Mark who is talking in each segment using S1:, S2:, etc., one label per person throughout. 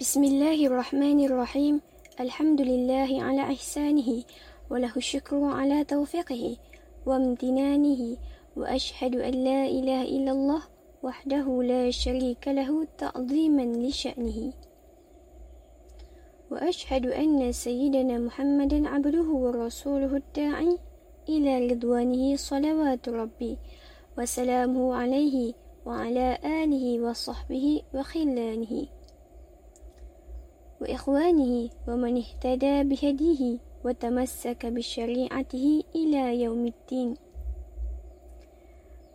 S1: بسم الله الرحمن الرحيم. الحمد لله على إحسانه وله الشكر على توفيقه وامتنانه وأشهد أن لا إله إلا الله وحده لا شريك له تعظيما لشأنه. وأشهد أن سيدنا محمدا عبده ورسوله الداعي إلى رضوانه صلوات ربي وسلامه عليه وعلى آله وصحبه وخلانه. وإخوانه ومن اهتدى بهديه وتمسك بشريعته إلى يوم الدين.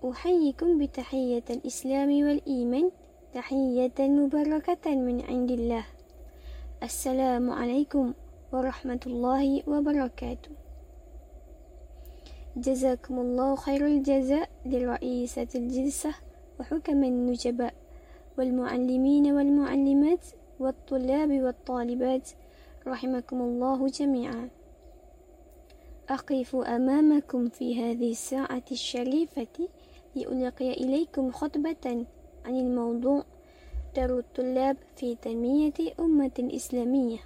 S1: أحييكم بتحية الإسلام والإيمان تحية مباركة من عند الله. السلام عليكم ورحمة الله وبركاته. جزاكم الله خير الجزاء لرئيسة الجلسة وحكم النجباء والمعلمين والمعلمات والطلاب والطالبات رحمكم الله جميعا. أقف أمامكم في هذه الساعة الشريفة لألقي إليكم خطبة عن الموضوع دار الطلاب في تنمية أمة إسلامية.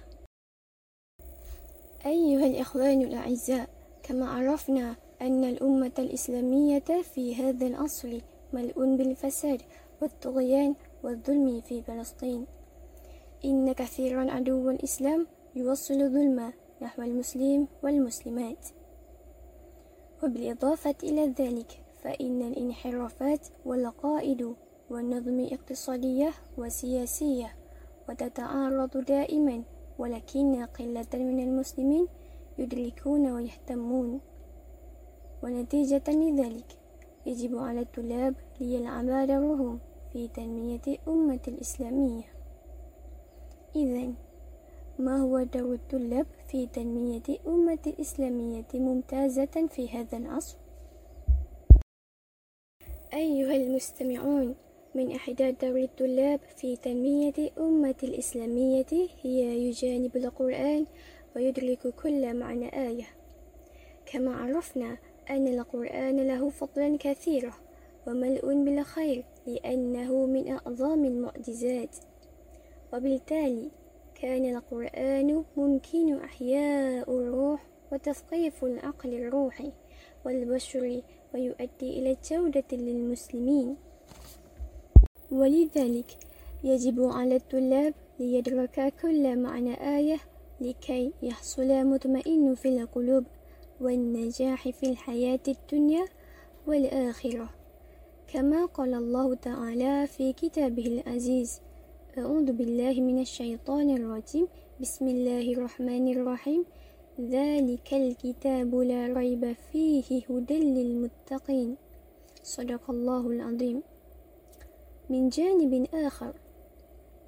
S1: أيها الإخوان الأعزاء كما عرفنا أن الأمة الإسلامية في هذا العصر ملؤون بالفساد والطغيان والظلم في فلسطين. إن كثيرا عدو الإسلام يوصل ظلما نحو المسلم والمسلمات. وبالإضافة إلى ذلك فإن الانحرافات والقائد والنظم اقتصادية وسياسية وتتعارض دائما ولكن قلة من المسلمين يدركون ويهتمون. ونتيجة لذلك يجب على الطلاب ليلعب دورهم في تنمية أمة الإسلامية. إذا ما هو دور الطلاب في تنمية أمة الإسلامية ممتازة في هذا العصر؟ أيها المستمعون من أحدى دور الطلاب في تنمية أمة الإسلامية هي يجانب القرآن ويدرك كل معنى آية كما عرفنا أن القرآن له فضلا كثيرا وملء بالخير لأنه من أعظم المعجزات وبالتالي كان القرآن ممكن أحياء الروح وتثقيف العقل الروحي والبشري ويؤدي إلى الجودة للمسلمين. ولذلك يجب على الطلاب ليدرك كل معنى آية لكي يحصل مطمئن في القلوب والنجاح في الحياة الدنيا والآخرة كما قال الله تعالى في كتابه العزيز أعوذ بالله من الشيطان الرجيم. بسم الله الرحمن الرحيم. ذلك الكتاب لا ريب فيه هدى للمتقين. صدق الله العظيم. من جانب آخر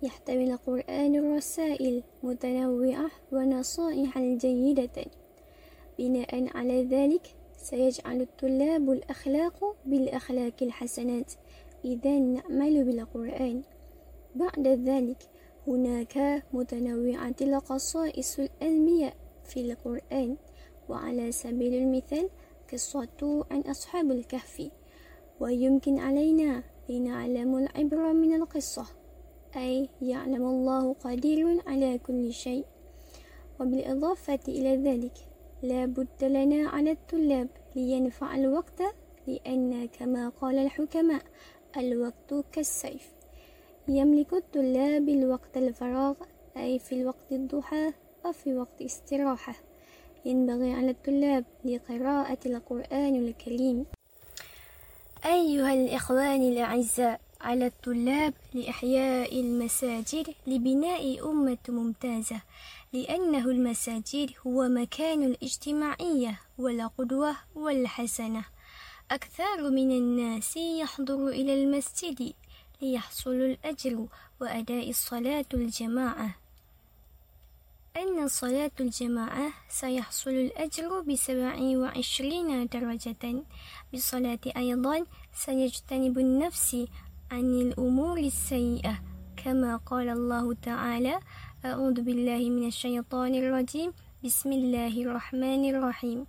S1: يحتوي القرآن الرسائل متنوعة ونصائح جيدة. بناء على ذلك سيجعل الطلاب الأخلاق بالأخلاق الحسنات. إذا نعمل بالقرآن. بعد ذلك هناك متنوعة القصائص العلمية في القرآن وعلى سبيل المثال قصة عن أصحاب الكهف ويمكن علينا لنعلم العبرة من القصة أي يعلم الله قدير على كل شيء. وبالإضافة إلى ذلك لا بد لنا على الطلاب لينفع الوقت لأن كما قال الحكماء الوقت كالسيف. يملك الطلاب الوقت الفراغ أي في الوقت الضحى أو في وقت استراحة. ينبغي على الطلاب لقراءة القرآن الكريم. أيها الإخوان الأعزاء على الطلاب لإحياء المساجد لبناء أمة ممتازة لأنه المساجد هو مكان الاجتماعية والقدوة والحسنة. أكثر من الناس يحضر إلى المسجد ليحصل الأجر وأداء الصلاة الجماعة. أن صلاة الجماعة سيحصل الأجر بسبع وعشرين درجة. بالصلاة أيضا سيجتنب النفس عن الأمور السيئة كما قال الله تعالى أعوذ بالله من الشيطان الرجيم. بسم الله الرحمن الرحيم.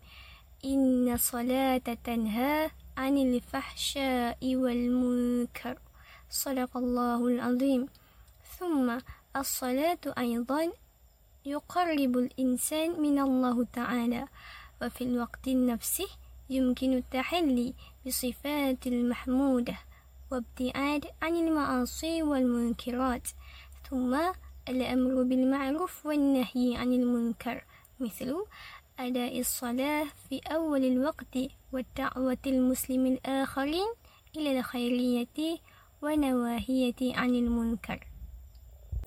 S1: إن صلاة تنهى عن الفحشاء والمنكر. صدق الله العظيم. ثم الصلاة أيضا يقرب الإنسان من الله تعالى وفي الوقت نفسه يمكن التحلي بصفات المحمودة وابتعاد عن المعاصي والمنكرات. ثم الأمر بالمعروف والنهي عن المنكر مثل أداء الصلاة في أول الوقت والدعوة المسلم الآخرين إلى الخيرية ونواهية عن المنكر.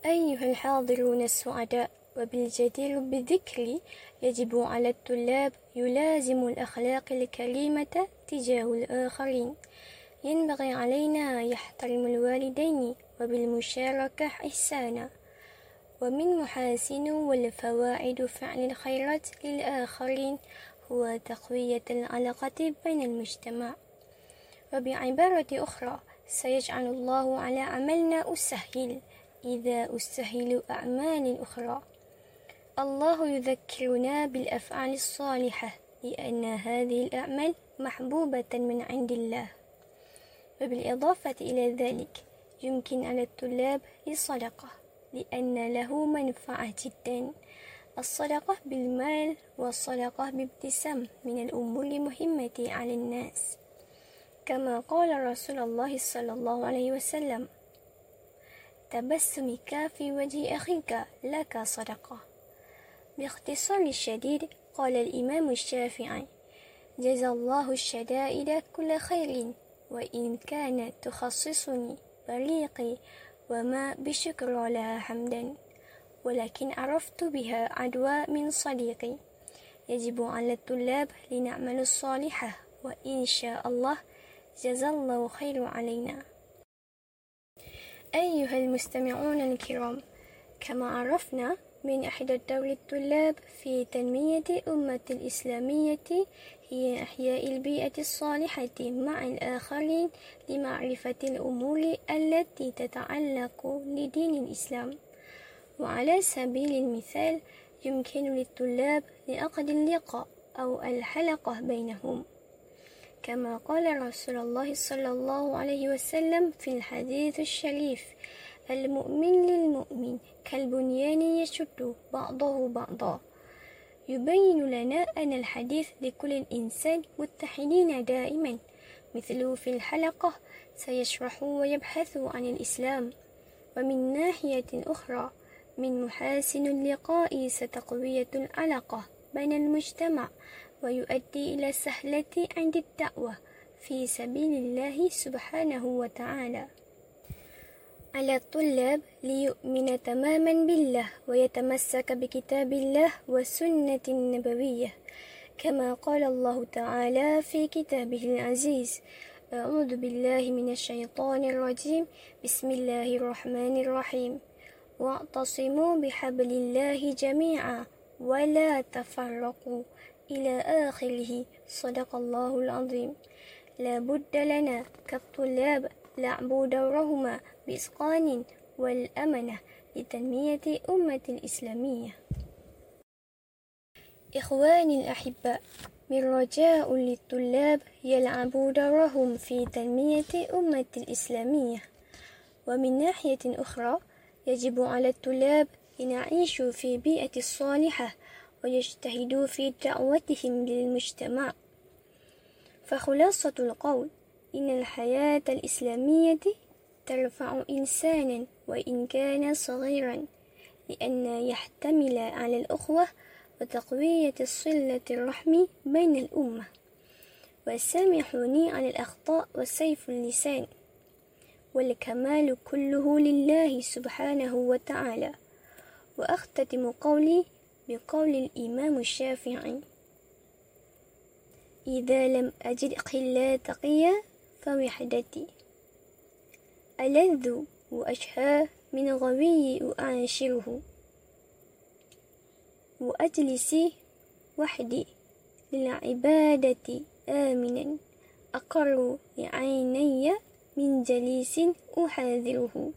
S1: أيها الحاضرون السعداء وبالجدير بالذكر يجب على الطلاب يلازم الأخلاق الكريمة تجاه الآخرين. ينبغي علينا يحترم الوالدين وبالمشاركة إحسانا. ومن محاسن والفوائد فعل الخيرات للآخرين هو تقوية العلاقة بين المجتمع. وبعبارة أخرى سيجعل الله على عملنا أسهل إذا أسهل أعمال أخرى. الله يذكرنا بالأفعال الصالحة لأن هذه الأعمال محبوبة من عند الله. وبالإضافة إلى ذلك يمكن على الطلاب الصدقة لأن له منفعة جدا. الصدقة بالمال والصدقة بابتسام من الأمور المهمة على الناس. كما قال رسول الله صلى الله عليه وسلم تبسمك في وجه أخيك لك صدقة. باختصار شديد قال الإمام الشافعي جزى الله الشدائد كل خير وإن كانت تخصصني بريقي وما بشكر لها حمدا ولكن عرفت بها عدوى من صديقي. يجب على الطلاب لنعمل الصالحة وإن شاء الله جزى الله خير علينا. أيها المستمعون الكرام كما عرفنا من إحدى دور الطلاب في تنمية أمة الإسلامية هي إحياء البيئة الصالحة مع الآخرين لمعرفة الأمور التي تتعلق لدين الإسلام. وعلى سبيل المثال يمكن للطلاب لعقد اللقاء أو الحلقة بينهم. كما قال رسول الله صلى الله عليه وسلم في الحديث الشريف المؤمن للمؤمن كالبنيان يشد بعضه بعضا. يبين لنا أن الحديث لكل الإنسان متحدين دائما مثل في الحلقة سيشرح ويبحث عن الإسلام ومن ناحية أخرى من محاسن اللقاء ستقوية العلاقة بين المجتمع ويؤدي إلى سهلة عند الدعوة في سبيل الله سبحانه وتعالى. على الطلاب ليؤمن تماما بالله ويتمسك بكتاب الله والسنة النبوية كما قال الله تعالى في كتابه العزيز أعوذ بالله من الشيطان الرجيم بسم الله الرحمن الرحيم. واعتصموا بحبل الله جميعا ولا تفرقوا إلى آخره. صدق الله العظيم. لا بد لنا كالطلاب لعب دورهما بإتقان والأمنة لتنمية أمة الإسلامية إخواني الأحباء من رجاء للطلاب يلعبوا دورهم في تنمية أمة الإسلامية ومن ناحية أخرى يجب على الطلاب أن يعيشوا في بيئة الصالحة ويجتهدوا في دعوتهم للمجتمع. فخلاصة القول إن الحياة الإسلامية ترفع إنسانا وإن كان صغيرا لأن يحتمل على الأخوة وتقوية صلة الرحم بين الأمة. وسامحوني على الأخطاء وسيف اللسان. والكمال كله لله سبحانه وتعالى. وأختتم قولي بقول الإمام الشافعي إذا لم أجد خلا تقيا فوحدتي. ألذ وأشهى من غوي أعاشره وأجلس وحدي للعبادة آمنا. أقر لعيني من جليس أحاذره.